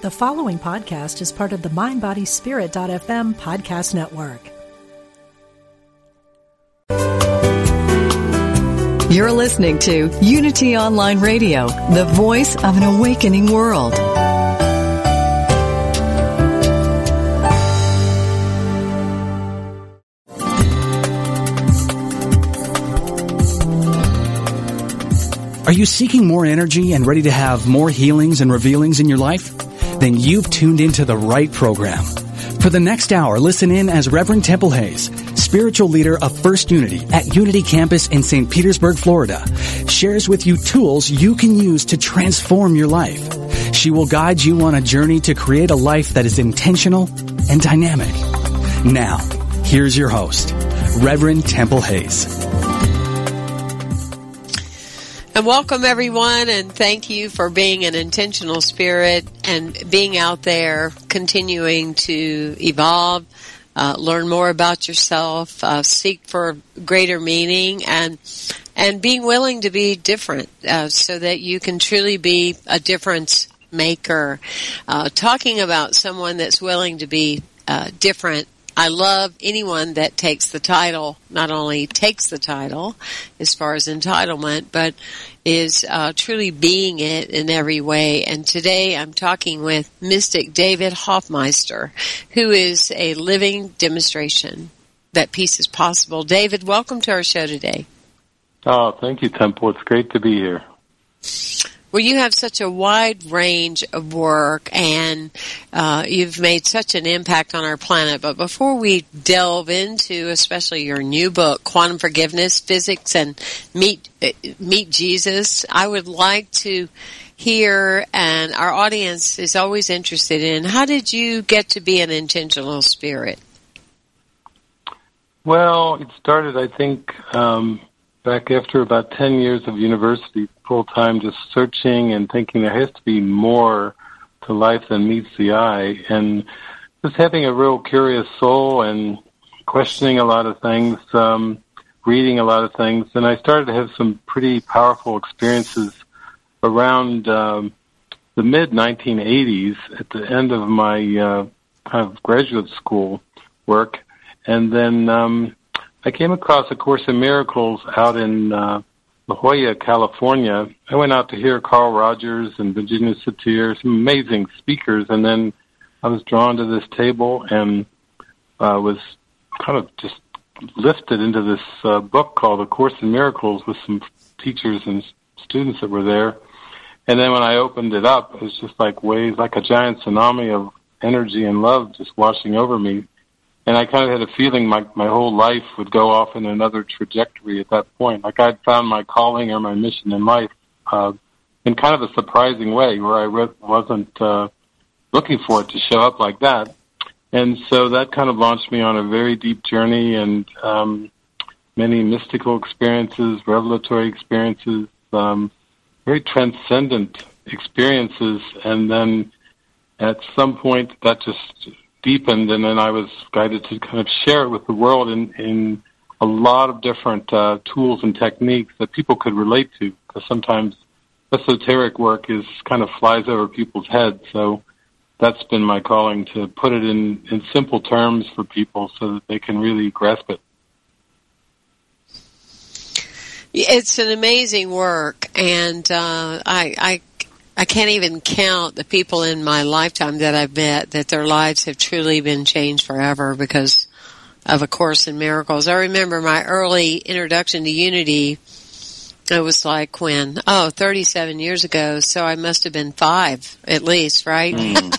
The following podcast is part of the MindBodySpirit.fm podcast network. You're listening to Unity Online Radio, the voice of an awakening world. Are you seeking more energy and ready to have more healings and revealings in your life? Then you've tuned into the right program. For the next hour, listen in as Reverend Temple Hayes, spiritual leader of First Unity at Unity Campus in St. Petersburg, Florida, shares with you tools you can use to transform your life. She will guide you on a journey to create a life that is intentional and dynamic. Now, here's your host, Reverend Temple Hayes. And welcome everyone and thank you for being an intentional spirit and being out there continuing to evolve, uh, learn more about yourself, uh, seek for greater meaning and and being willing to be different uh, so that you can truly be a difference maker. Uh, talking about someone that's willing to be uh, different I love anyone that takes the title, not only takes the title as far as entitlement, but is uh, truly being it in every way. And today I'm talking with Mystic David Hoffmeister, who is a living demonstration that peace is possible. David, welcome to our show today. Oh, thank you, Temple. It's great to be here. Well, you have such a wide range of work and uh, you've made such an impact on our planet. But before we delve into, especially your new book, Quantum Forgiveness, Physics, and Meet Meet Jesus, I would like to hear, and our audience is always interested in, how did you get to be an intentional spirit? Well, it started, I think, um, back after about 10 years of university full time, just searching and thinking there has to be more to life than meets the eye. And just having a real curious soul and questioning a lot of things, um, reading a lot of things. And I started to have some pretty powerful experiences around um, the mid 1980s at the end of my uh, kind of graduate school work. And then um, I came across A Course in Miracles out in uh, La Jolla, California. I went out to hear Carl Rogers and Virginia Satir, some amazing speakers, and then I was drawn to this table and uh, was kind of just lifted into this uh, book called A Course in Miracles with some teachers and students that were there. And then when I opened it up, it was just like waves, like a giant tsunami of energy and love just washing over me and I kind of had a feeling my my whole life would go off in another trajectory at that point. Like I'd found my calling or my mission in life uh, in kind of a surprising way, where I re- wasn't uh, looking for it to show up like that. And so that kind of launched me on a very deep journey and um, many mystical experiences, revelatory experiences, um, very transcendent experiences, and then at some point that just deepened, and then I was guided to kind of share it with the world in, in a lot of different uh, tools and techniques that people could relate to. Because sometimes esoteric work is kind of flies over people's heads. So that's been my calling to put it in, in simple terms for people so that they can really grasp it. It's an amazing work, and uh, I, I I can't even count the people in my lifetime that I've met that their lives have truly been changed forever because of A Course in Miracles. I remember my early introduction to Unity. It was like when, oh, 37 years ago, so I must have been five at least, right?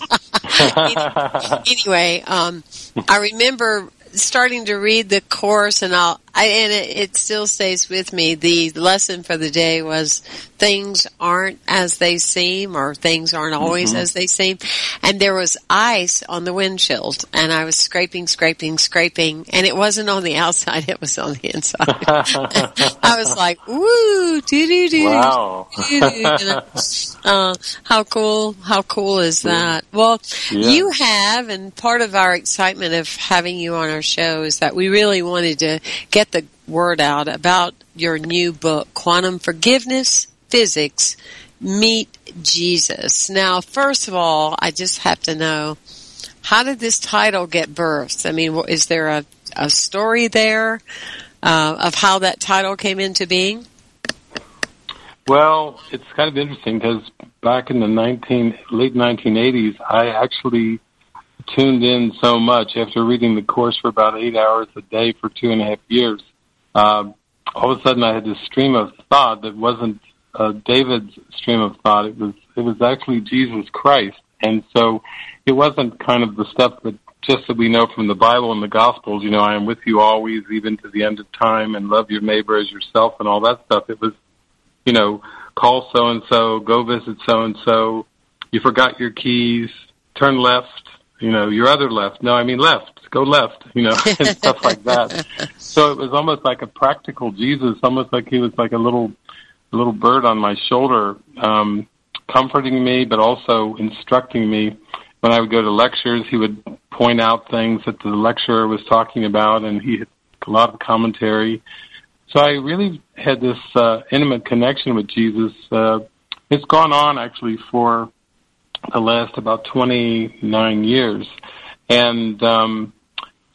Mm. anyway, um, I remember starting to read the course and I'll, I, and it, it still stays with me. The lesson for the day was things aren't as they seem or things aren't always mm-hmm. as they seem. And there was ice on the windshield and I was scraping, scraping, scraping and it wasn't on the outside, it was on the inside. I was like, woo, doo doo doo. Wow. uh, how cool, how cool is that? Well, yeah. you have, and part of our excitement of having you on our show is that we really wanted to get the word out about your new book, Quantum Forgiveness, Physics, Meet Jesus. Now, first of all, I just have to know how did this title get birthed? I mean, is there a, a story there uh, of how that title came into being? Well, it's kind of interesting because back in the 19, late 1980s, I actually tuned in so much after reading the course for about eight hours a day for two and a half years. Um, all of a sudden, I had this stream of thought that wasn't uh, David's stream of thought. It was it was actually Jesus Christ, and so it wasn't kind of the stuff that just that we know from the Bible and the Gospels. You know, I am with you always, even to the end of time, and love your neighbor as yourself, and all that stuff. It was, you know, call so and so, go visit so and so. You forgot your keys. Turn left. You know, your other left. No, I mean left. Go left. You know, and stuff like that. So it was almost like a practical Jesus, almost like he was like a little little bird on my shoulder, um, comforting me, but also instructing me. When I would go to lectures, he would point out things that the lecturer was talking about, and he had a lot of commentary. So I really had this uh, intimate connection with Jesus. Uh, it's gone on actually for the last about 29 years. And um,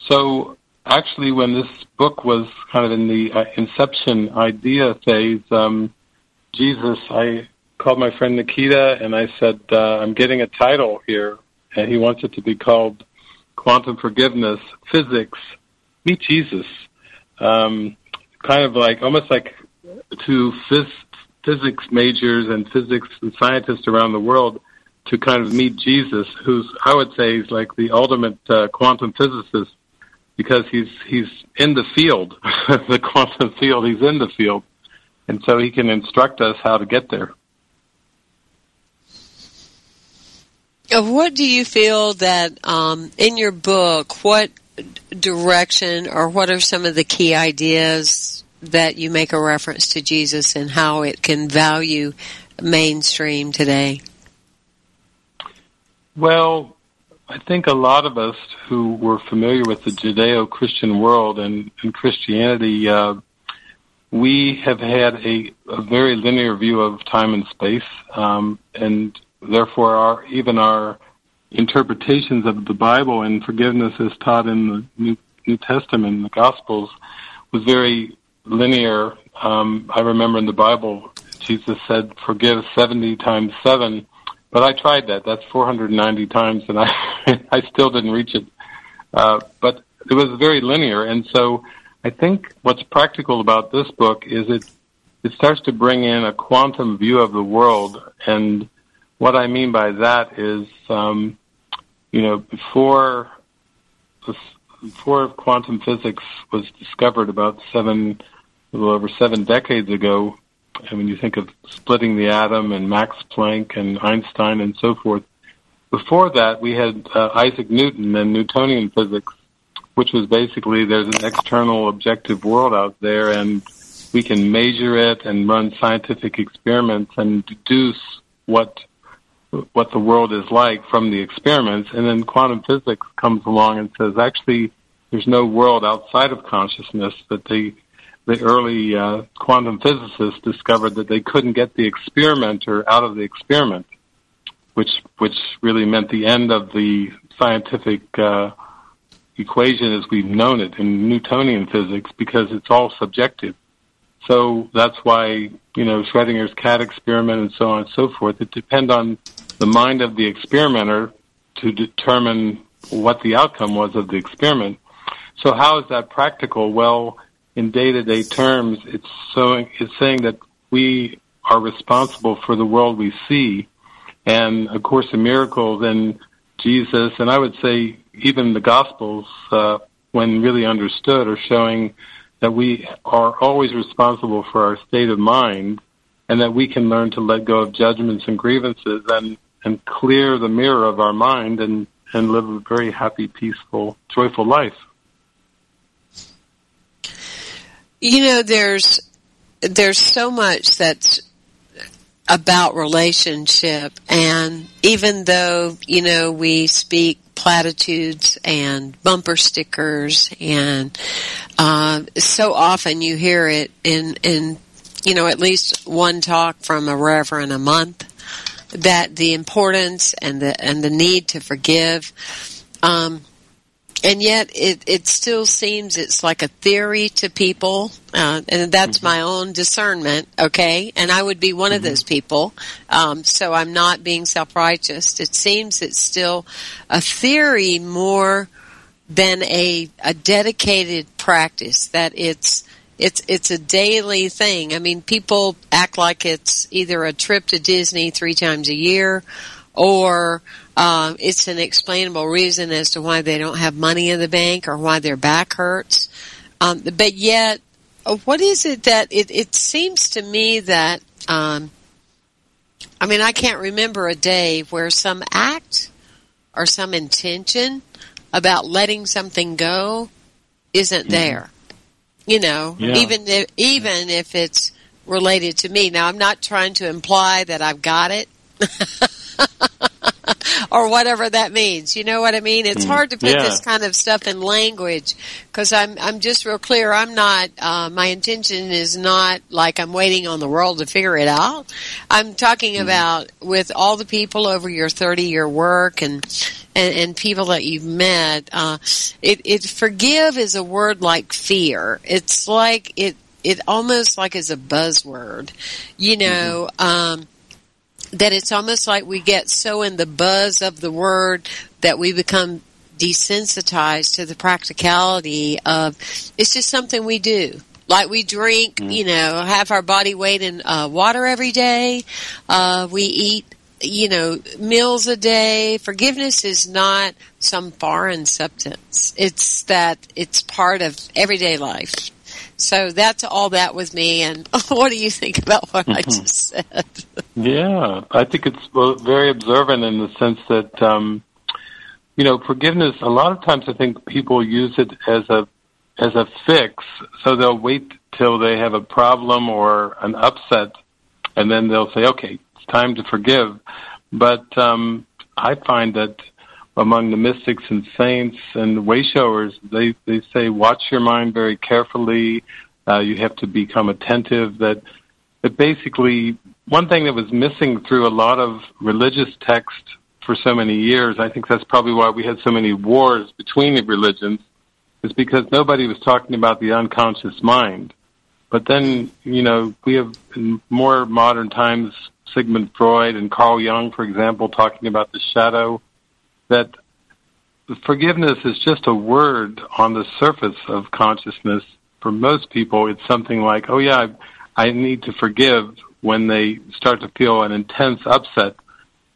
so actually when this book was kind of in the uh, inception idea phase, um, Jesus, I called my friend Nikita and I said, uh, I'm getting a title here, and he wants it to be called Quantum Forgiveness Physics Meet Jesus. Um, kind of like, almost like to phys- physics majors and physics and scientists around the world to kind of meet Jesus, who's, I would say, is like the ultimate uh, quantum physicist because he's he's in the field, the quantum field. He's in the field, and so he can instruct us how to get there. What do you feel that um, in your book? What direction, or what are some of the key ideas that you make a reference to Jesus and how it can value mainstream today? Well, I think a lot of us who were familiar with the Judeo-Christian world and, and Christianity, uh, we have had a, a, very linear view of time and space, um, and therefore our even our interpretations of the Bible and forgiveness as taught in the New, New Testament, the Gospels, was very linear. Um, I remember in the Bible, Jesus said, "Forgive seventy times seven but I tried that. That's 490 times, and I I still didn't reach it. Uh, but it was very linear, and so I think what's practical about this book is it it starts to bring in a quantum view of the world, and what I mean by that is, um, you know, before before quantum physics was discovered about seven, a little over seven decades ago, and when you think of splitting the atom and Max Planck and Einstein and so forth, before that we had uh, Isaac Newton and Newtonian physics, which was basically there's an external objective world out there and we can measure it and run scientific experiments and deduce what what the world is like from the experiments. And then quantum physics comes along and says actually there's no world outside of consciousness that the the early uh, quantum physicists discovered that they couldn't get the experimenter out of the experiment, which which really meant the end of the scientific uh, equation as we've known it in Newtonian physics because it's all subjective. So that's why you know Schrodinger's cat experiment and so on and so forth. It depends on the mind of the experimenter to determine what the outcome was of the experiment. So how is that practical? Well, in day-to-day terms, it's so it's saying that we are responsible for the world we see, and of course, the miracles and Jesus, and I would say even the Gospels, uh, when really understood, are showing that we are always responsible for our state of mind, and that we can learn to let go of judgments and grievances and and clear the mirror of our mind and and live a very happy, peaceful, joyful life. You know, there's there's so much that's about relationship, and even though you know we speak platitudes and bumper stickers, and uh, so often you hear it in in you know, at least one talk from a reverend a month that the importance and the and the need to forgive. Um, and yet it, it still seems it's like a theory to people uh, and that's mm-hmm. my own discernment okay and i would be one mm-hmm. of those people um, so i'm not being self-righteous it seems it's still a theory more than a, a dedicated practice that it's it's it's a daily thing. I mean, people act like it's either a trip to Disney three times a year, or uh, it's an explainable reason as to why they don't have money in the bank or why their back hurts. Um, but yet, uh, what is it that it, it seems to me that um, I mean, I can't remember a day where some act or some intention about letting something go isn't mm-hmm. there. You know, yeah. even if, even if it's related to me. Now, I'm not trying to imply that I've got it. or whatever that means. You know what I mean? It's mm. hard to put yeah. this kind of stuff in language because I'm I'm just real clear. I'm not. Uh, my intention is not like I'm waiting on the world to figure it out. I'm talking mm. about with all the people over your 30 year work and and, and people that you've met. Uh, it, it forgive is a word like fear. It's like it it almost like is a buzzword. You know. Mm-hmm. Um, that it's almost like we get so in the buzz of the word that we become desensitized to the practicality of it's just something we do. Like we drink, mm. you know, have our body weight in uh, water every day. Uh, we eat, you know, meals a day. Forgiveness is not some foreign substance. It's that it's part of everyday life. So that's all that with me. And what do you think about what I mm-hmm. just said? yeah, I think it's very observant in the sense that, um, you know, forgiveness. A lot of times, I think people use it as a as a fix. So they'll wait till they have a problem or an upset, and then they'll say, "Okay, it's time to forgive." But um, I find that among the mystics and saints and wayshowers, they, they say, watch your mind very carefully. Uh, you have to become attentive. That, that basically, one thing that was missing through a lot of religious text for so many years, I think that's probably why we had so many wars between the religions, is because nobody was talking about the unconscious mind. But then, you know, we have in more modern times Sigmund Freud and Carl Jung, for example, talking about the shadow that forgiveness is just a word on the surface of consciousness. For most people, it's something like, oh yeah, I, I need to forgive when they start to feel an intense upset.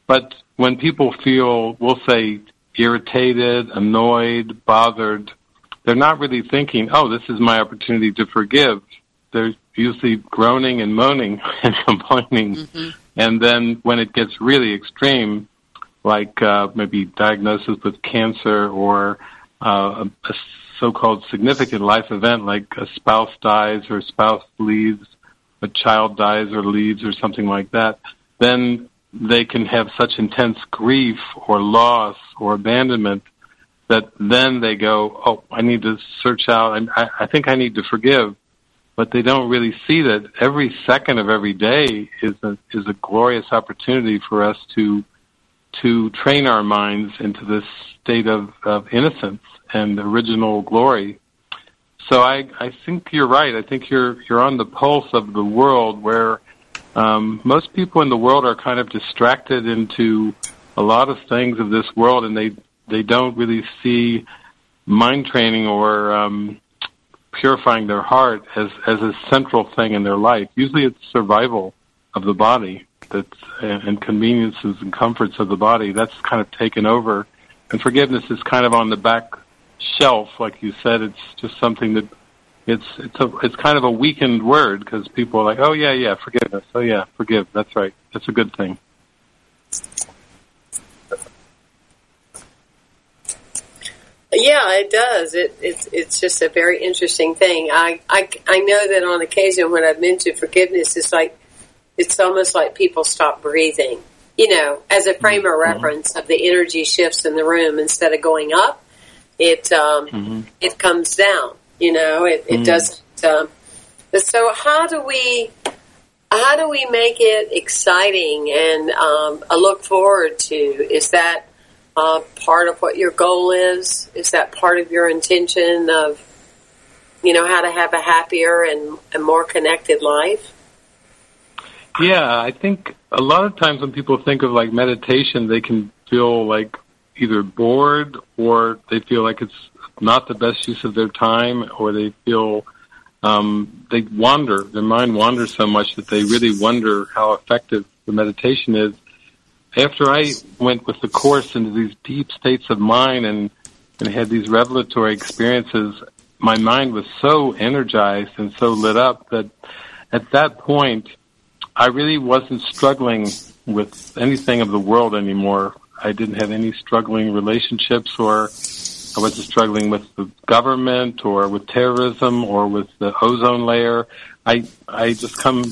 But when people feel, we'll say, irritated, annoyed, bothered, they're not really thinking, oh, this is my opportunity to forgive. They're usually groaning and moaning and complaining. Mm-hmm. And then when it gets really extreme, like uh, maybe diagnosis with cancer or uh, a, so-called significant life event like a spouse dies or a spouse leaves, a child dies or leaves or something like that, then they can have such intense grief or loss or abandonment that then they go, oh, I need to search out. I, I think I need to forgive, but they don't really see that every second of every day is a is a glorious opportunity for us to to train our minds into this state of, of innocence and original glory. So I, I think you're right. I think you're you're on the pulse of the world where um, most people in the world are kind of distracted into a lot of things of this world, and they they don't really see mind training or um, purifying their heart as as a central thing in their life. Usually, it's survival of the body that's uh, and conveniences and comforts of the body that's kind of taken over. And forgiveness is kind of on the back shelf like you said. It's just something that it's it's a it's kind of a weakened word because people are like oh yeah yeah forgiveness oh yeah forgive. That's right. That's a good thing. Yeah, it does. It, it's it's just a very interesting thing. I, I I know that on occasion when I've mentioned forgiveness, it's like it's almost like people stop breathing, you know, as a frame of mm-hmm. reference of the energy shifts in the room instead of going up, it, um, mm-hmm. it comes down, you know, it, it mm-hmm. doesn't, um, so how do we, how do we make it exciting and um, a look forward to? Is that uh, part of what your goal is? Is that part of your intention of, you know, how to have a happier and, and more connected life? Yeah, I think a lot of times when people think of like meditation, they can feel like either bored or they feel like it's not the best use of their time or they feel um, they wander, their mind wanders so much that they really wonder how effective the meditation is. After I went with the course into these deep states of mind and, and had these revelatory experiences, my mind was so energized and so lit up that at that point, I really wasn't struggling with anything of the world anymore. I didn't have any struggling relationships or I wasn't struggling with the government or with terrorism or with the ozone layer. I I just come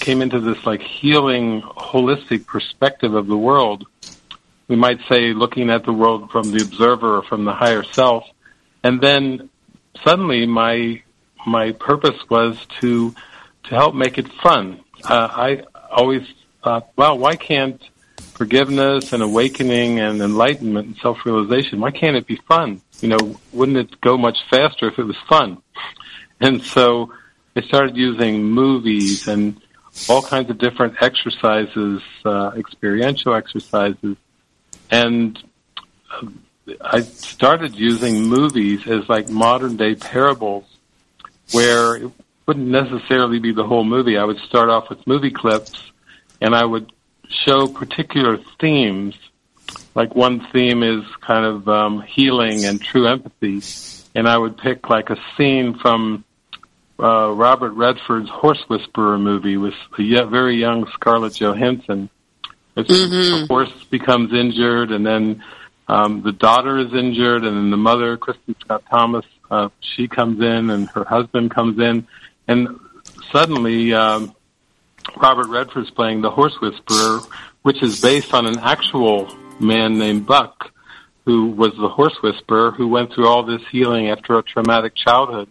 came into this like healing holistic perspective of the world. We might say looking at the world from the observer or from the higher self. And then suddenly my my purpose was to to help make it fun. Uh, I always thought, well, why can't forgiveness and awakening and enlightenment and self-realization, why can't it be fun? You know, wouldn't it go much faster if it was fun? And so I started using movies and all kinds of different exercises, uh, experiential exercises, and uh, I started using movies as like modern day parables where wouldn't necessarily be the whole movie. I would start off with movie clips and I would show particular themes. Like one theme is kind of um, healing and true empathy, and I would pick like a scene from uh, Robert Redford's Horse Whisperer movie with a very young Scarlett Johansson. Mm-hmm. horse becomes injured, and then um, the daughter is injured, and then the mother, Kristin Scott Thomas, uh, she comes in, and her husband comes in, and suddenly um, Robert Redford's playing the Horse Whisperer, which is based on an actual man named Buck, who was the Horse Whisperer, who went through all this healing after a traumatic childhood.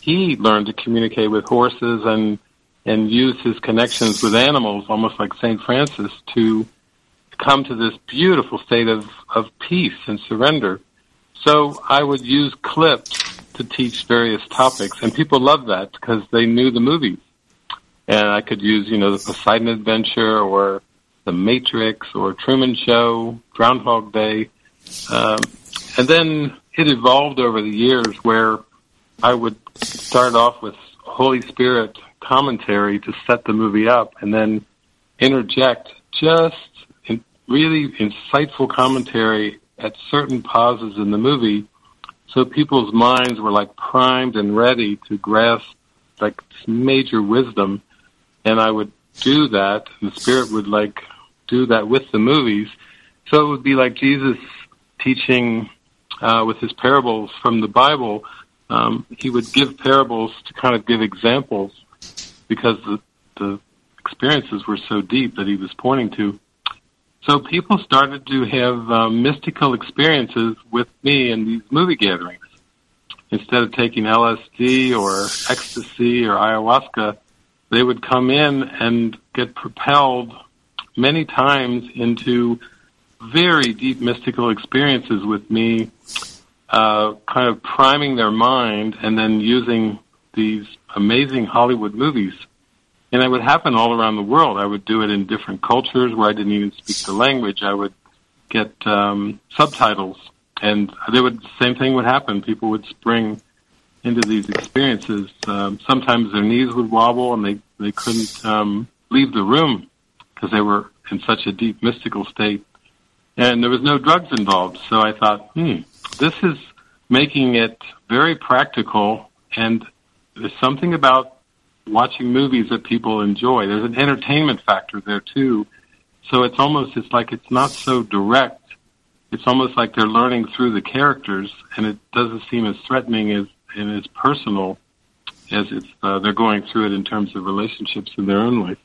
He learned to communicate with horses and and use his connections with animals, almost like Saint Francis, to come to this beautiful state of, of peace and surrender. So I would use clips to teach various topics, and people loved that because they knew the movies and I could use, you know, the Poseidon Adventure or The Matrix or Truman Show, Groundhog Day. Um, and then it evolved over the years where I would start off with Holy Spirit commentary to set the movie up and then interject just in really insightful commentary at certain pauses in the movie so people's minds were like primed and ready to grasp like major wisdom and I would do that, the Spirit would like do that with the movies. So it would be like Jesus teaching uh, with his parables from the Bible. Um, he would give parables to kind of give examples because the, the experiences were so deep that he was pointing to. So people started to have uh, mystical experiences with me in these movie gatherings. Instead of taking LSD or ecstasy or ayahuasca, they would come in and get propelled many times into very deep mystical experiences with me, uh, kind of priming their mind and then using these amazing Hollywood movies. And it would happen all around the world. I would do it in different cultures where I didn't even speak the language. I would get um, subtitles, and they would the same thing would happen. People would spring into these experiences. Um, sometimes their knees would wobble and they they couldn't um, leave the room because they were in such a deep mystical state, and there was no drugs involved. So I thought, hmm, this is making it very practical, and there's something about watching movies that people enjoy. There's an entertainment factor there too. So it's almost it's like it's not so direct. It's almost like they're learning through the characters, and it doesn't seem as threatening as and as personal as if uh, they're going through it in terms of relationships in their own life.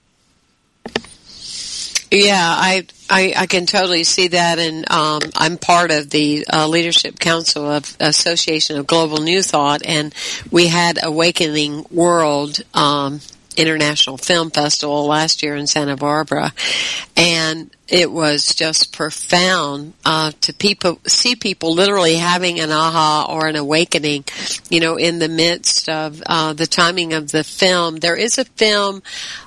Yeah, I, I, I can totally see that, and um, I'm part of the uh, leadership council of Association of Global New Thought, and we had Awakening World um, International Film Festival last year in Santa Barbara, and it was just profound uh, to people see people literally having an aha or an awakening, you know, in the midst of uh, the timing of the film. There is a film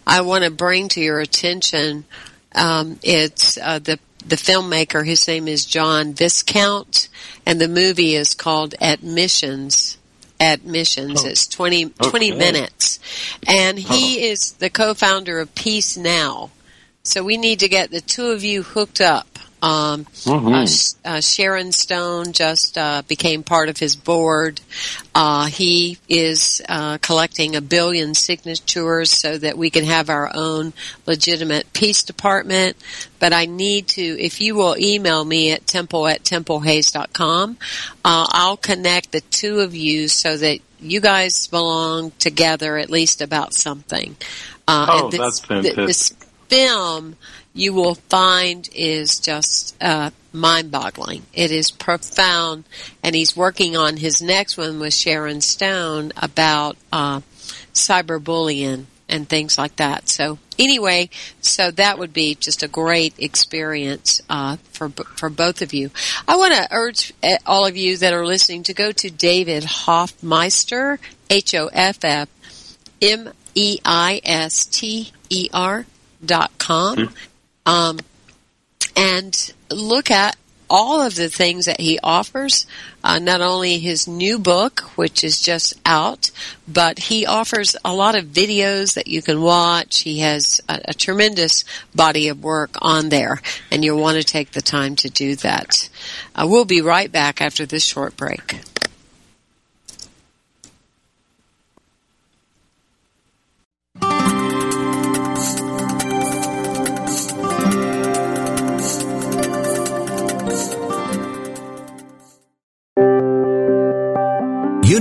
I want to bring to your attention. Um, it's uh, the the filmmaker. His name is John Viscount, and the movie is called Admissions admissions. Oh. It's 20, 20 okay. minutes. And he oh. is the co-founder of Peace Now. So we need to get the two of you hooked up. Um, mm-hmm. uh, uh, Sharon Stone just uh, became part of his board. Uh, he is uh, collecting a billion signatures so that we can have our own legitimate peace department. But I need to, if you will email me at temple at templehayes.com, uh, I'll connect the two of you so that you guys belong together at least about something. oh, this, that's fantastic. This film you will find is just uh, mind-boggling. It is profound, and he's working on his next one with Sharon Stone about uh, cyberbullying and things like that. So anyway, so that would be just a great experience uh, for for both of you. I want to urge uh, all of you that are listening to go to David Hoffmeister, H O F F M E I S T E R dot com. Mm-hmm um, and look at all of the things that he offers. Uh, not only his new book, which is just out, but he offers a lot of videos that you can watch. He has a, a tremendous body of work on there, and you'll want to take the time to do that. Uh, we'll be right back after this short break.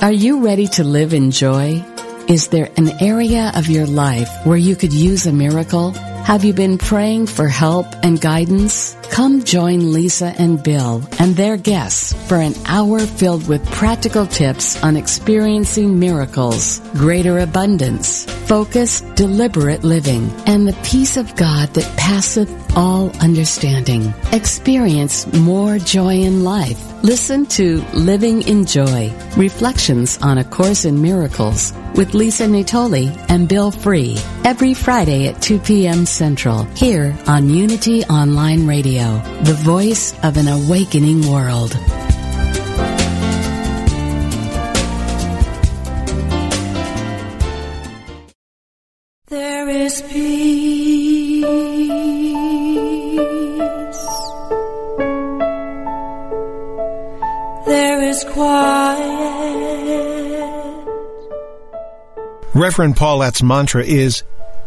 Are you ready to live in joy? Is there an area of your life where you could use a miracle? Have you been praying for help and guidance? Come join Lisa and Bill and their guests for an hour filled with practical tips on experiencing miracles, greater abundance, focused, deliberate living, and the peace of God that passeth all understanding. Experience more joy in life. Listen to Living in Joy, Reflections on A Course in Miracles with Lisa Natoli and Bill Free every Friday at 2 p.m. Central here on Unity Online Radio, the voice of an awakening world. There is peace. There is quiet. Reverend Paulette's mantra is,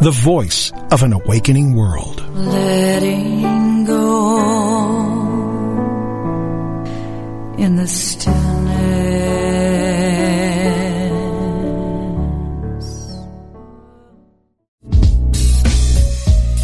the voice of an awakening world. letting go in the stillness.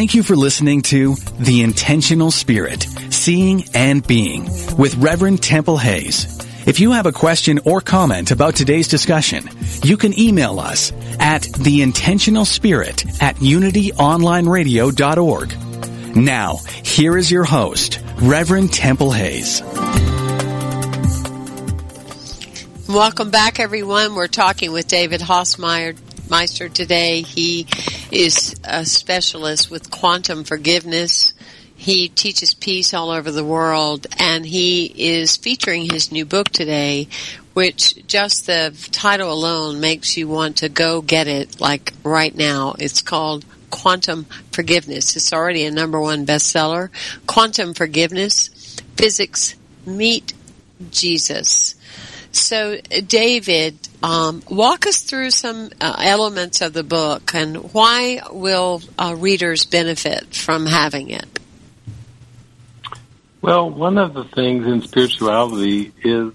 Thank you for listening to The Intentional Spirit, Seeing and Being with Reverend Temple Hayes. If you have a question or comment about today's discussion, you can email us at theintentionalspirit at unityonlineradio.org. Now, here is your host, Reverend Temple Hayes. Welcome back, everyone. We're talking with David Hausmeyer Meister today. He is a specialist with quantum forgiveness. He teaches peace all over the world, and he is featuring his new book today, which just the title alone makes you want to go get it, like right now. It's called Quantum Forgiveness. It's already a number one bestseller. Quantum Forgiveness, Physics Meet Jesus. So, David, um, walk us through some uh, elements of the book and why will uh, readers benefit from having it? Well, one of the things in spirituality is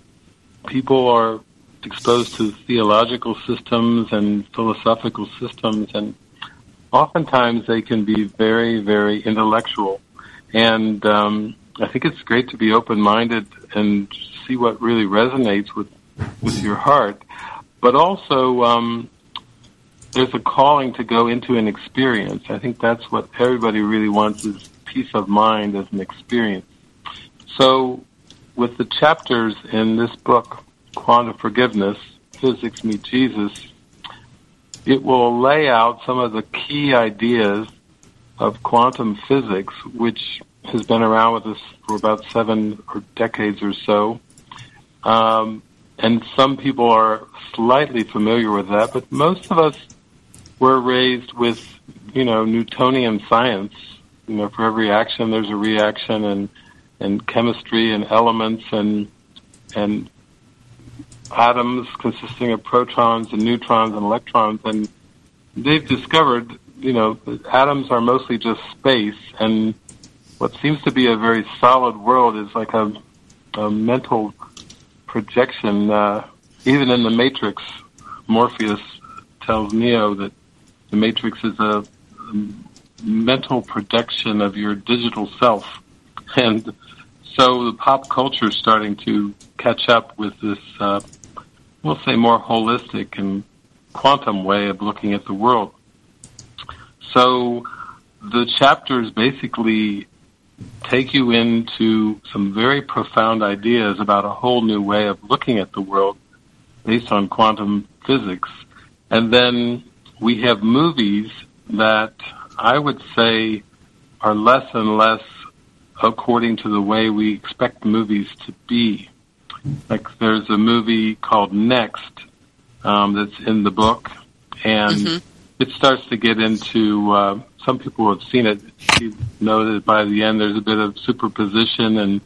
people are exposed to theological systems and philosophical systems, and oftentimes they can be very, very intellectual. And um, I think it's great to be open-minded and see what really resonates with with your heart. But also, um, there's a calling to go into an experience. I think that's what everybody really wants is peace of mind as an experience. So, with the chapters in this book, Quantum Forgiveness, Physics Meet Jesus, it will lay out some of the key ideas of quantum physics, which has been around with us for about seven or decades or so. Um, and some people are slightly familiar with that, but most of us were raised with, you know, Newtonian science. You know, for every action there's a reaction and, and chemistry and elements and, and atoms consisting of protons and neutrons and electrons. And they've discovered, you know, that atoms are mostly just space and what seems to be a very solid world is like a, a mental projection. Uh, even in the Matrix, Morpheus tells Neo that the Matrix is a, mental projection of your digital self, and so the pop culture is starting to catch up with this, uh, we'll say, more holistic and quantum way of looking at the world. So the chapters basically take you into some very profound ideas about a whole new way of looking at the world based on quantum physics. And then we have movies that I would say are less and less according to the way we expect movies to be. Like there's a movie called Next um, that's in the book, and mm-hmm. It starts to get into. Uh, some people have seen it. You know that by the end there's a bit of superposition and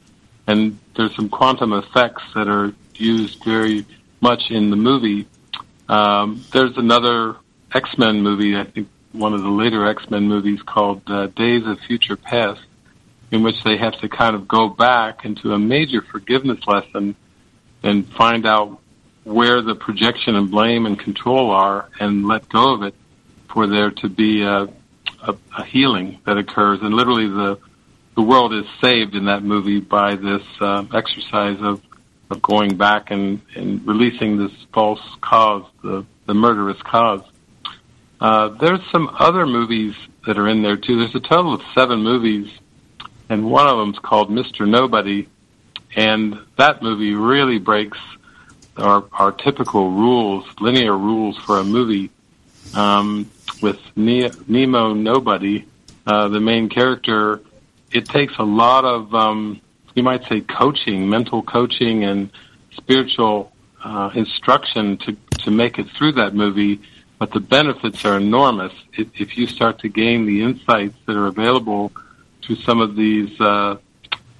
and there's some quantum effects that are used very much in the movie. Um, there's another X Men movie, I think one of the later X Men movies called uh, Days of Future Past, in which they have to kind of go back into a major forgiveness lesson and find out where the projection and blame and control are and let go of it for there to be a, a, a healing that occurs. And literally the, the world is saved in that movie by this uh, exercise of, of going back and, and releasing this false cause, the, the murderous cause. Uh, there's some other movies that are in there too. There's a total of seven movies, and one of them's called Mr. Nobody, and that movie really breaks our our typical rules, linear rules for a movie. Um, with ne- Nemo Nobody, uh, the main character, it takes a lot of um, you might say coaching, mental coaching, and spiritual uh, instruction to to make it through that movie but the benefits are enormous if, if you start to gain the insights that are available to some of these uh,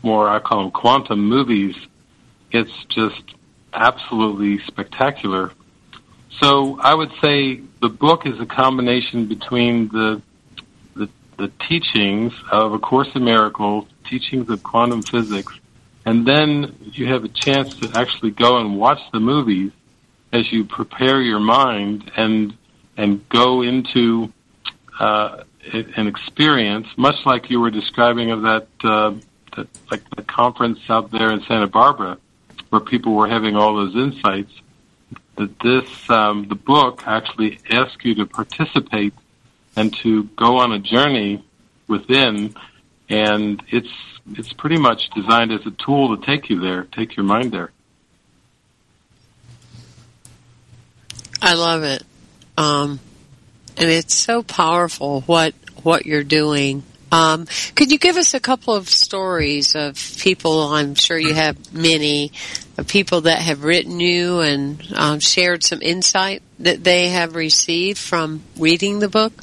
more I call them quantum movies. It's just absolutely spectacular. So I would say the book is a combination between the the, the teachings of A Course in Miracles, teachings of quantum physics, and then you have a chance to actually go and watch the movies as you prepare your mind and and go into uh, an experience, much like you were describing of that, uh, that like the conference out there in Santa Barbara, where people were having all those insights. That this um, the book actually asks you to participate and to go on a journey within, and it's it's pretty much designed as a tool to take you there, take your mind there. I love it. Um, and it's so powerful what what you're doing. Um, could you give us a couple of stories of people? I'm sure you have many of people that have written you and um, shared some insight that they have received from reading the book.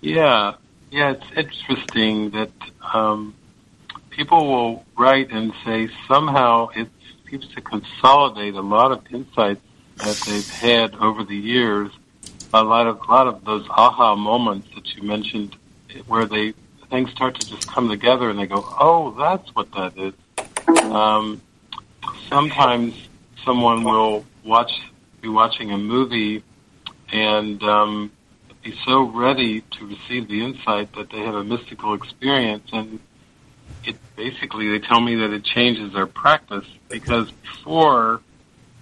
Yeah, yeah, it's interesting that um, people will write and say somehow it seems to consolidate a lot of insights that they've had over the years. A lot of a lot of those aha moments that you mentioned, where they things start to just come together and they go, "Oh, that's what that is." Um, sometimes someone will watch be watching a movie and um, be so ready to receive the insight that they have a mystical experience and it basically they tell me that it changes their practice because before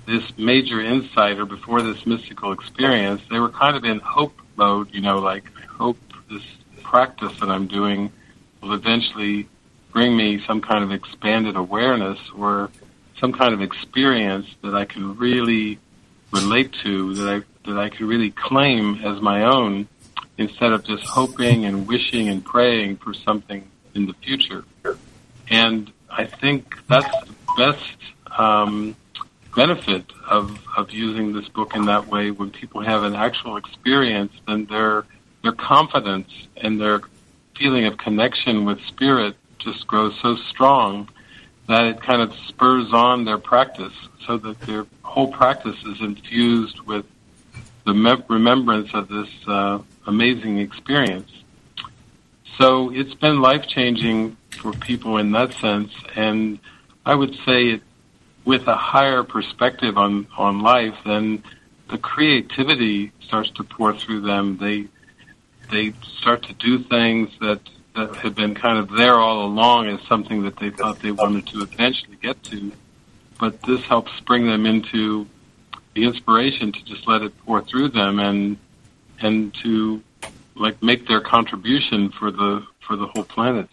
this major insight or before this mystical experience, they were kind of in hope mode, you know, like, I hope this practice that I'm doing will eventually bring me some kind of expanded awareness or some kind of experience that I can really relate to, that I, that I can really claim as my own instead of just hoping and wishing and praying for something in the future. And I think that's the best, um, benefit of, of using this book in that way when people have an actual experience then their their confidence and their feeling of connection with spirit just grows so strong that it kind of spurs on their practice so that their whole practice is infused with the me- remembrance of this uh, amazing experience. So it's been life changing for people in that sense, and I would say it with a higher perspective on on life, then the creativity starts to pour through them. They they start to do things that that had been kind of there all along as something that they thought they wanted to eventually get to. But this helps bring them into the inspiration to just let it pour through them and and to like make their contribution for the for the whole planet.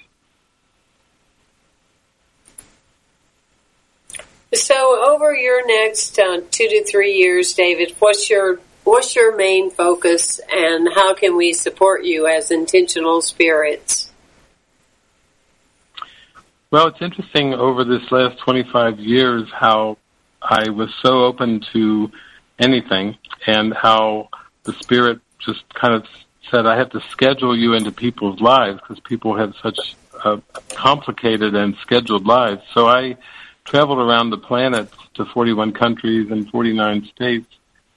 So over your next uh, two to three years, David, what's your what's your main focus, and how can we support you as intentional spirits? Well, it's interesting over this last 25 years how I was so open to anything and how the Spirit just kind of said, I have to schedule you into people's lives because people have such uh, complicated and scheduled lives. So I traveled around the planet to 41 countries and 49 states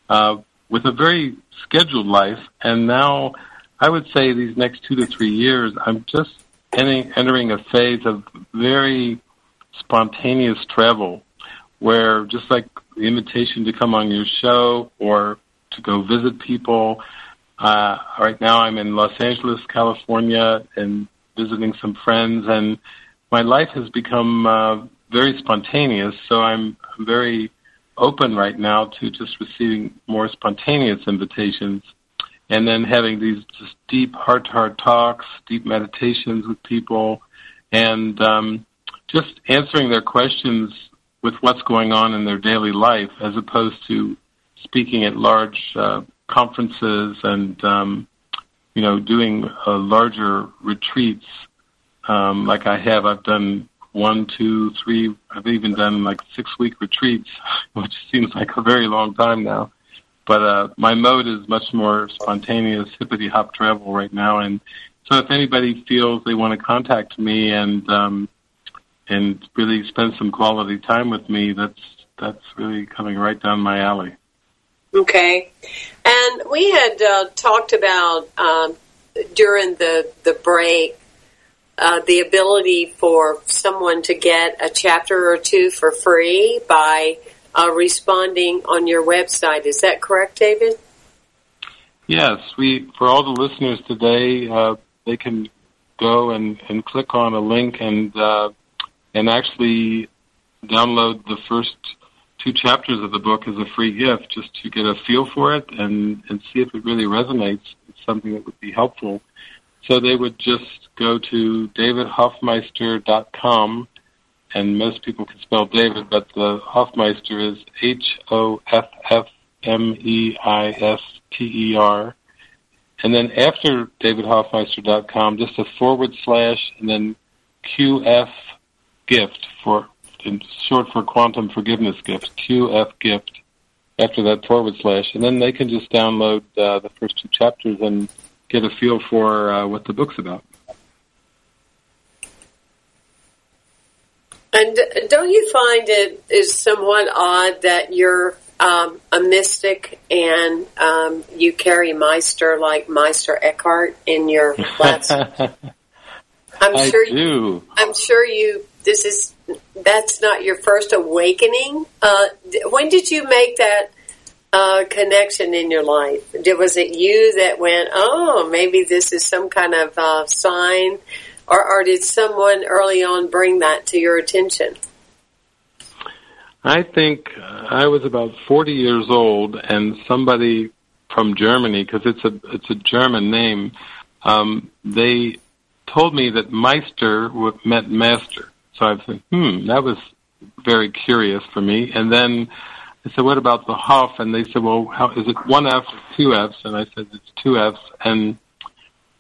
uh, with a very scheduled life. And now I would say these next two to three years, I'm just entering a phase of very spontaneous travel where just like the invitation to come on your show or to go visit people. Uh, right now I'm in Los Angeles, California and visiting some friends and my life has become uh, very spontaneous. So I'm, I'm very open right now to just receiving more spontaneous invitations and then having these just deep heart to heart talks, deep meditations with people, and um, just answering their questions with what's going on in their daily life, as opposed to speaking at large uh, conferences and um, you know doing uh, larger retreats um, like I have. I've done one, two, three. I've even done like six week retreats, which seems like a very long time now. But uh, my mode is much more spontaneous, hippity hop travel right now. And so, if anybody feels they want to contact me and um, and really spend some quality time with me, that's that's really coming right down my alley. Okay, and we had uh, talked about um, during the the break uh, the ability for someone to get a chapter or two for free by uh, responding on your website. Is that correct, David? Yes, we for all the listeners today, uh, they can go and, and click on a link and uh, and actually download the first two chapters of the book as a free gift, just to get a feel for it and and see if it really resonates. It's something that would be helpful. So they would just go to davidhoffmeister.com, and most people can spell David, but the Hoffmeister is H O F F M E I S T E R. And then after davidhoffmeister.com, just a forward slash and then QF gift for in short for quantum forgiveness gift, QF gift after that forward slash. And then they can just download uh, the first two chapters and get a feel for uh, what the book's about. And don't you find it is somewhat odd that you're um, a mystic and um, you carry Meister like Meister Eckhart in your flats? I'm I sure do. You, I'm sure you. This is that's not your first awakening. Uh, when did you make that uh, connection in your life? Did, was it you that went, oh, maybe this is some kind of uh, sign, or, or did someone early on bring that to your attention? I think I was about 40 years old, and somebody from Germany, because it's a it's a German name, um, they told me that Meister meant master. So I said, hmm, that was very curious for me. And then I said, what about the Hoff? And they said, well, how, is it one F or two Fs? And I said, it's two Fs. And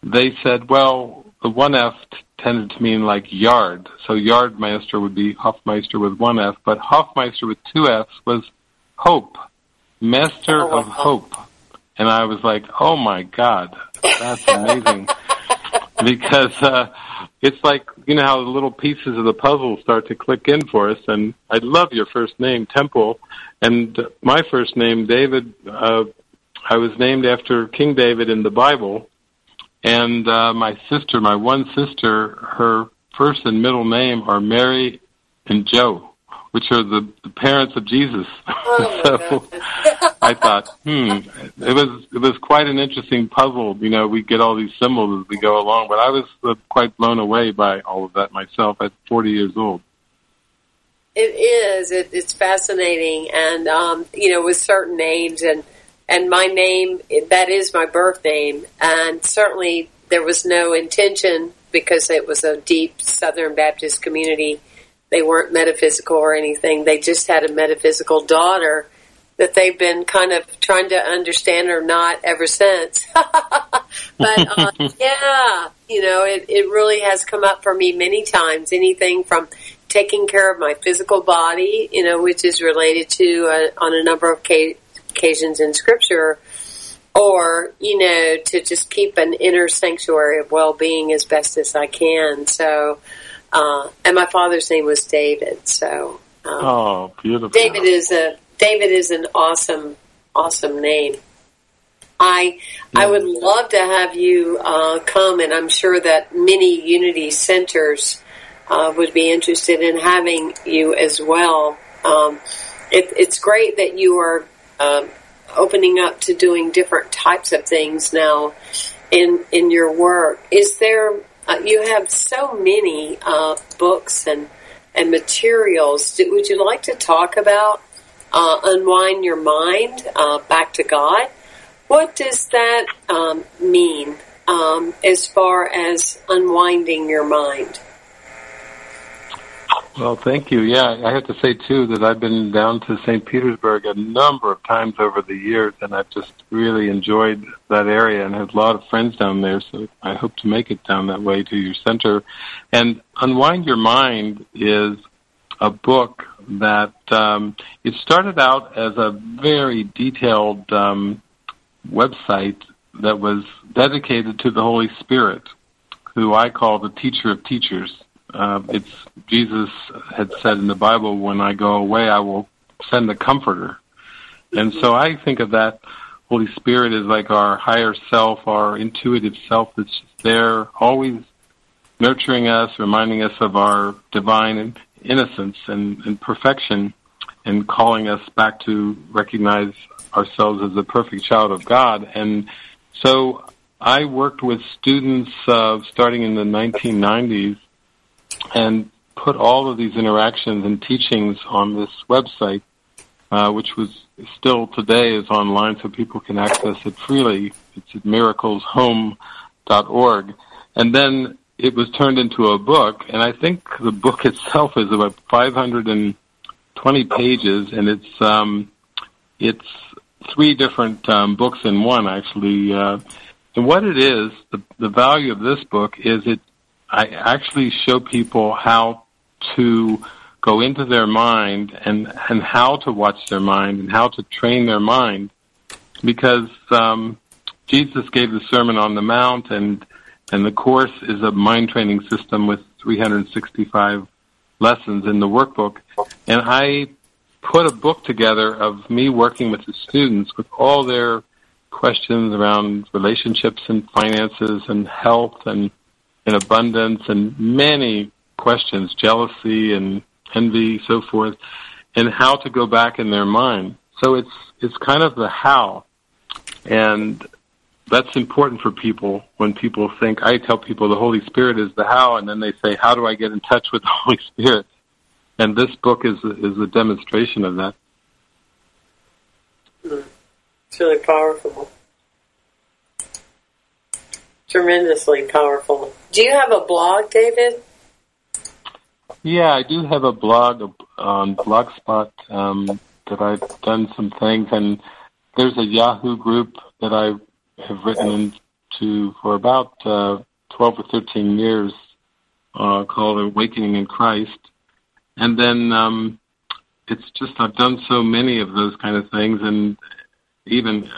they said, well, the one F t- tended to mean like yard. So yardmeister would be Hofmeister with one F, but Hoffmeister with two Fs was hope, master Oh, of wow. hope. And I was like, oh my God, that's amazing. because, uh, it's like, you know how the little pieces of the puzzle start to click in for us. And I love your first name, Temple. And my first name, David, uh, I was named after King David in the Bible. And uh, my sister, my one sister, her first and middle name are Mary and Joe, which are the, the parents of Jesus. so I thought, hmm, it was it was quite an interesting puzzle. You know, we get all these symbols as we go along, but I was uh, quite blown away by all of that myself at 40 years old. It is. It, it's fascinating, and um, you know, with certain names, and and my name that is my birth name, and certainly there was no intention because it was a deep Southern Baptist community they weren't metaphysical or anything. They just had a metaphysical daughter that they've been kind of trying to understand or not ever since. but uh, yeah, you know, it, it really has come up for me many times. Anything from taking care of my physical body, you know, which is related to uh, on a number of ca- occasions in Scripture, or you know, to just keep an inner sanctuary of well-being as best as I can. So, uh, and my father's name was David. So, um, oh, beautiful. David is a David is an awesome, awesome name. I I would love to have you uh, come, and I'm sure that many Unity centers uh, would be interested in having you as well. Um, it, it's great that you are uh, opening up to doing different types of things now in in your work. Is there? Uh, you have so many uh, books and and materials. Would you like to talk about uh, unwind your mind uh, back to God? What does that um, mean um, as far as unwinding your mind? Well, thank you. Yeah, I have to say too that I've been down to St. Petersburg a number of times over the years, and I've just really enjoyed that area and have a lot of friends down there. So I hope to make it down that way to your center. And Unwind Your Mind is a book that um, it started out as a very detailed um, website that was dedicated to the Holy Spirit, who I call the teacher of teachers uh, it's Jesus had said in the Bible, "When I go away, I will send the Comforter." And so I think of that Holy Spirit as like our higher self, our intuitive self that's just there, always nurturing us, reminding us of our divine innocence and, and perfection, and calling us back to recognize ourselves as the perfect child of God. And so I worked with students uh, starting in the 1990s and put all of these interactions and teachings on this website, uh, which was still today is online, so people can access it freely. It's at miracleshome.org, and then it was turned into a book, and I think the book itself is about 520 pages, and it's um, it's three different um, books in one actually. Uh, and what it is, the, the value of this book is it I actually show people how to go into their mind and and how to watch their mind and how to train their mind because um, Jesus gave the Sermon on the Mount and and the course is a mind training system with 365 lessons in the workbook. And I put a book together of me working with the students with all their questions around relationships and finances and health and in abundance and many questions, jealousy and envy, so forth, and how to go back in their mind. So it's it's kind of the how, and that's important for people when people think. I tell people the Holy Spirit is the how, and then they say, "How do I get in touch with the Holy Spirit?" And this book is is a demonstration of that. It's really powerful tremendously powerful. Do you have a blog, David? Yeah, I do have a blog on Blogspot um, that I've done some things, and there's a Yahoo group that I have written into for about uh, 12 or 13 years uh, called Awakening in Christ. And then um, it's just I've done so many of those kind of things, and even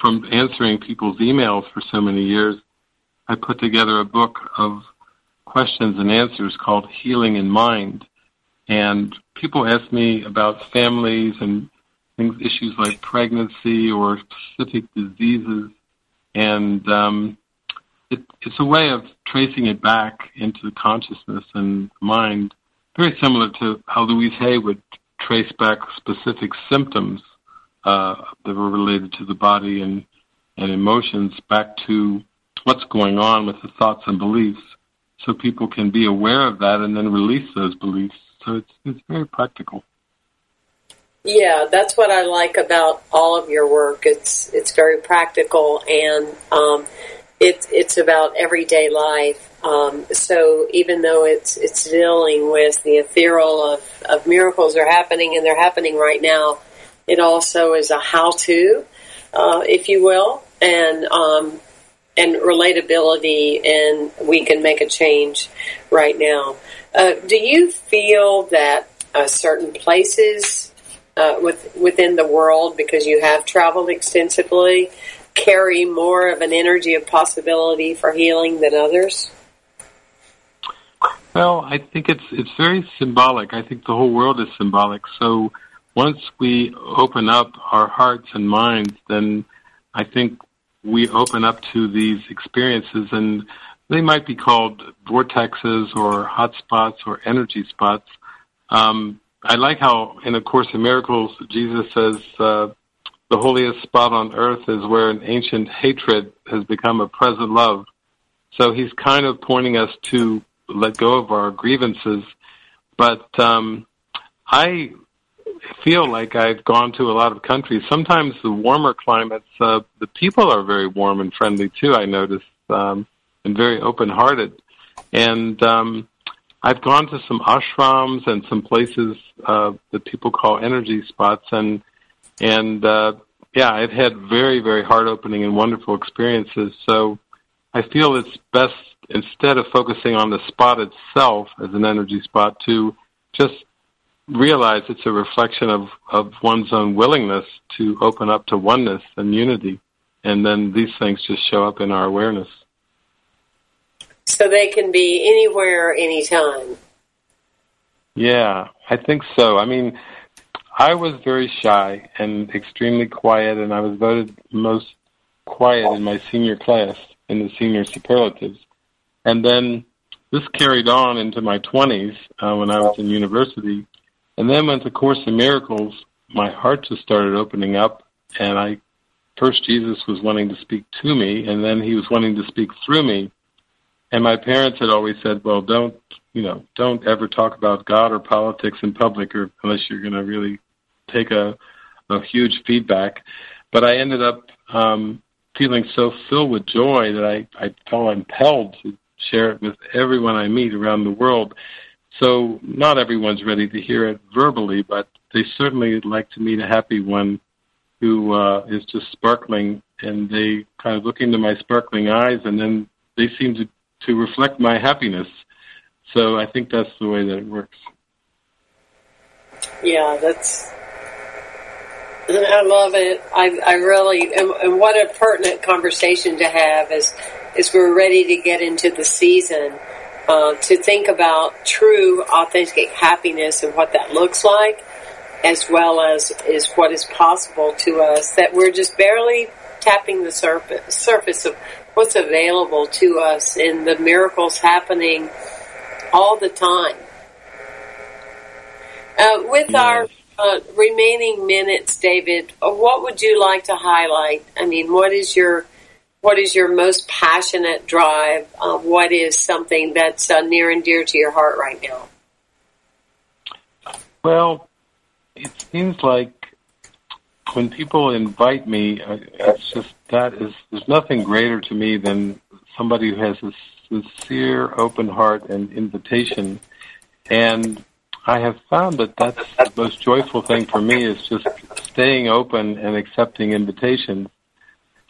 from answering people's emails for so many years, I put together a book of questions and answers called Healing in Mind. And people ask me about families and things, issues like pregnancy or specific diseases. And um, it, it's a way of tracing it back into the consciousness and mind, very similar to how Louise Hay would trace back specific symptoms uh, that were related to the body and, and emotions back to what's going on with the thoughts and beliefs so people can be aware of that and then release those beliefs. So it's, it's very practical. Yeah, that's what I like about all of your work. It's it's very practical and um, it's it's about everyday life. Um, so even though it's it's dealing with the ethereal of, of miracles are happening and they're happening right now, it also is a how to, uh, if you will, and um, and relatability, and we can make a change right now. Uh, do you feel that uh, certain places uh, with, within the world, because you have traveled extensively, carry more of an energy of possibility for healing than others? Well, I think it's it's very symbolic. I think the whole world is symbolic. So once we open up our hearts and minds, then I think we open up to these experiences and they might be called vortexes or hot spots or energy spots. Um, I like how in A Course in Miracles, Jesus says, uh, the holiest spot on earth is where an ancient hatred has become a present love. So he's kind of pointing us to let go of our grievances. But um, I feel like I've gone to a lot of countries. Sometimes the warmer climates, uh, the people are very warm and friendly too. I notice um, and very open-hearted. And um, I've gone to some ashrams and some places uh, that people call energy spots, and and uh, yeah, I've had very very heart-opening and wonderful experiences. So I feel it's best instead of focusing on the spot itself as an energy spot to just realize it's a reflection of, of one's own willingness to open up to oneness and unity. And then these things just show up in our awareness. So they can be anywhere, anytime. Yeah, I think so. I mean, I was very shy and extremely quiet, and I was voted most quiet in my senior class in the senior superlatives. And then this carried on into my 20s uh, when I was in university. And then went to Course in Miracles, my heart just started opening up, and I first Jesus was wanting to speak to me, and then he was wanting to speak through me. And my parents had always said, "Well, don't you know, don't ever talk about God or politics in public, or unless you're going to really take a a huge feedback." But I ended up um, feeling so filled with joy that I I felt impelled to share it with everyone I meet around the world. So not everyone's ready to hear it verbally, but they certainly like to meet a happy one who uh, is just sparkling, and they kind of look into my sparkling eyes, and then they seem to to reflect my happiness. So I think that's the way that it works. Yeah, that's. I love it. I, I really, and, and what a pertinent conversation to have as, as we're ready to get into the season. Uh, to think about true, authentic happiness and what that looks like, as well as is what is possible to us. That we're just barely tapping the surface surface of what's available to us and the miracles happening all the time. Uh, with yes. our uh, remaining minutes, David, what would you like to highlight? I mean, what is your what is your most passionate drive? Uh, what is something that's uh, near and dear to your heart right now? Well, it seems like when people invite me, it's just that is there's nothing greater to me than somebody who has a sincere, open heart and invitation. And I have found that that's the most joyful thing for me is just staying open and accepting invitations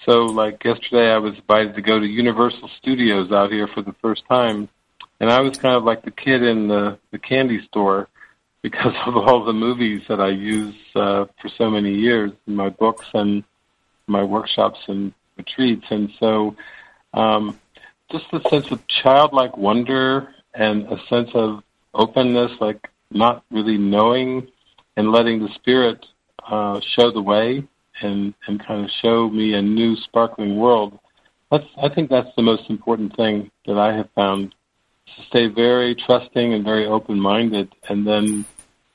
so, like yesterday, I was invited to go to Universal Studios out here for the first time, and I was kind of like the kid in the the candy store because of all the movies that I use uh, for so many years in my books and my workshops and retreats, and so um, just a sense of childlike wonder and a sense of openness, like not really knowing and letting the spirit uh, show the way and and kind of show me a new sparkling world. That's I think that's the most important thing that I have found to stay very trusting and very open minded and then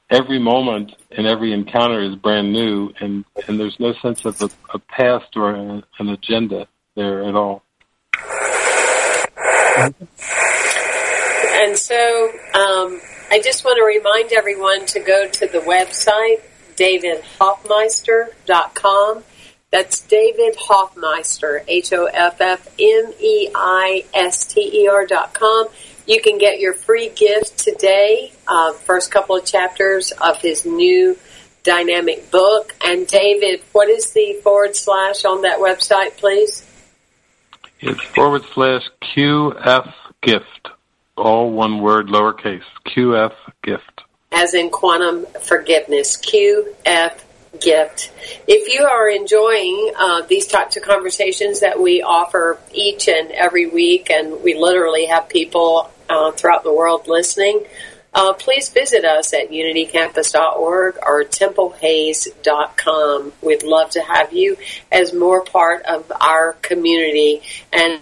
every moment and every encounter is brand new and, and there's no sense of a, a past or a, an agenda there at all. And so um, I just want to remind everyone to go to the website davidhoffmeister.com That's David Hoffmeister, H O F F M E I S T E R dot com. You can get your free gift today, uh, first couple of chapters of his new dynamic book. And David, what is the forward slash on that website, please? It's forward slash QF gift. All one word, lowercase. QF gift. As in quantum forgiveness. QF gift. If you are enjoying uh, these types of conversations that we offer each and every week, and we literally have people uh, throughout the world listening, uh, please visit us at unitycampus.org or templehayes.com. We'd love to have you as more part of our community. And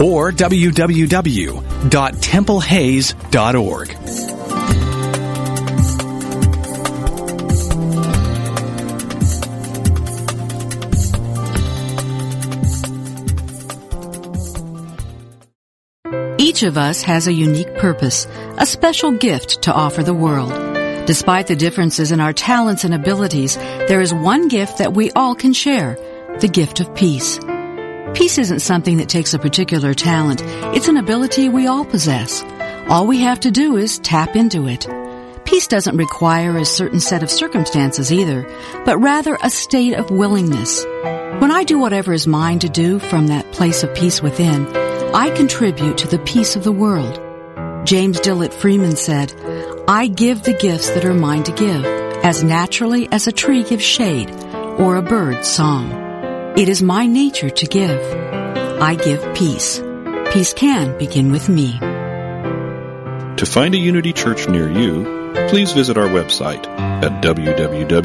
or www.templehayes.org. Each of us has a unique purpose, a special gift to offer the world. Despite the differences in our talents and abilities, there is one gift that we all can share, the gift of peace. Peace isn't something that takes a particular talent. It's an ability we all possess. All we have to do is tap into it. Peace doesn't require a certain set of circumstances either, but rather a state of willingness. When I do whatever is mine to do from that place of peace within, I contribute to the peace of the world. James Dillet Freeman said, I give the gifts that are mine to give, as naturally as a tree gives shade or a bird song. It is my nature to give. I give peace. Peace can begin with me. To find a Unity Church near you, please visit our website at www.unity.org.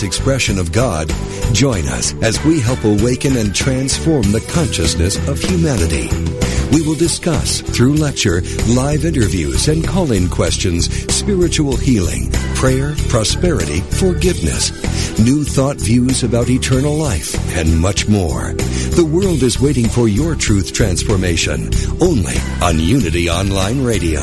expression of God, join us as we help awaken and transform the consciousness of humanity. We will discuss, through lecture, live interviews, and call-in questions, spiritual healing, prayer, prosperity, forgiveness, new thought views about eternal life, and much more. The world is waiting for your truth transformation, only on Unity Online Radio.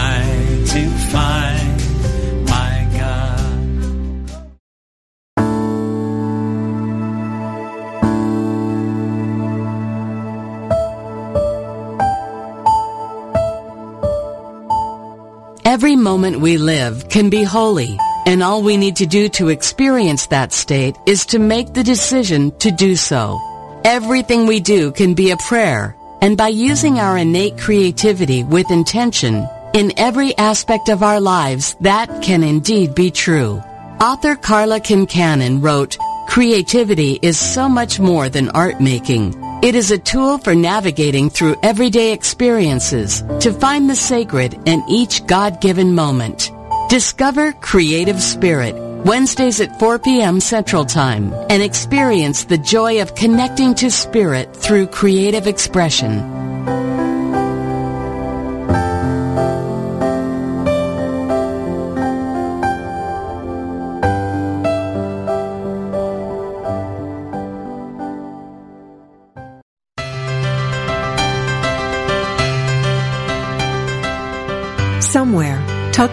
moment we live can be holy, and all we need to do to experience that state is to make the decision to do so. Everything we do can be a prayer, and by using our innate creativity with intention in every aspect of our lives, that can indeed be true. Author Karla Kincannon wrote, Creativity is so much more than art making. It is a tool for navigating through everyday experiences to find the sacred in each God-given moment. Discover Creative Spirit Wednesdays at 4 p.m. Central Time and experience the joy of connecting to spirit through creative expression.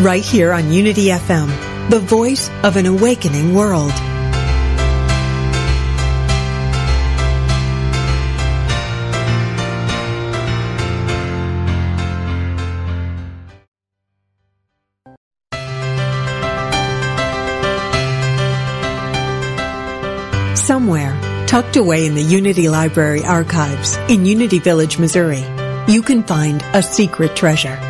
Right here on Unity FM, the voice of an awakening world. Somewhere, tucked away in the Unity Library archives in Unity Village, Missouri, you can find a secret treasure.